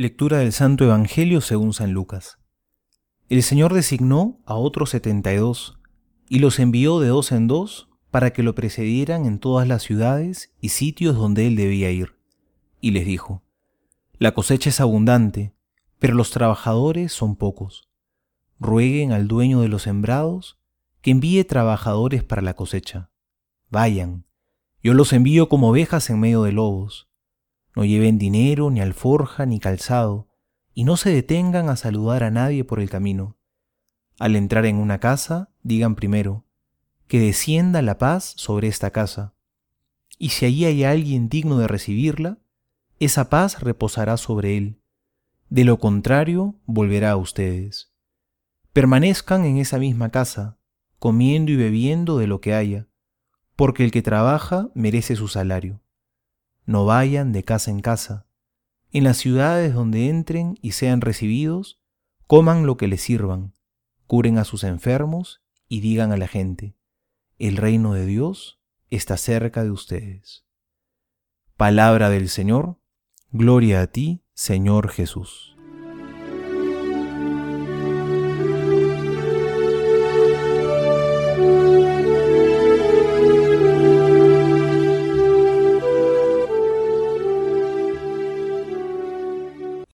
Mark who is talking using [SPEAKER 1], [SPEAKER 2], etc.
[SPEAKER 1] Lectura del Santo Evangelio según San Lucas. El Señor designó a otros setenta y dos, y los envió de dos en dos para que lo precedieran en todas las ciudades y sitios donde él debía ir. Y les dijo, La cosecha es abundante, pero los trabajadores son pocos. Rueguen al dueño de los sembrados que envíe trabajadores para la cosecha. Vayan, yo los envío como ovejas en medio de lobos. No lleven dinero, ni alforja, ni calzado, y no se detengan a saludar a nadie por el camino. Al entrar en una casa, digan primero, que descienda la paz sobre esta casa. Y si allí hay alguien digno de recibirla, esa paz reposará sobre él. De lo contrario, volverá a ustedes. Permanezcan en esa misma casa, comiendo y bebiendo de lo que haya, porque el que trabaja merece su salario no vayan de casa en casa. En las ciudades donde entren y sean recibidos, coman lo que les sirvan, curen a sus enfermos y digan a la gente, el reino de Dios está cerca de ustedes. Palabra del Señor, gloria a ti, Señor Jesús.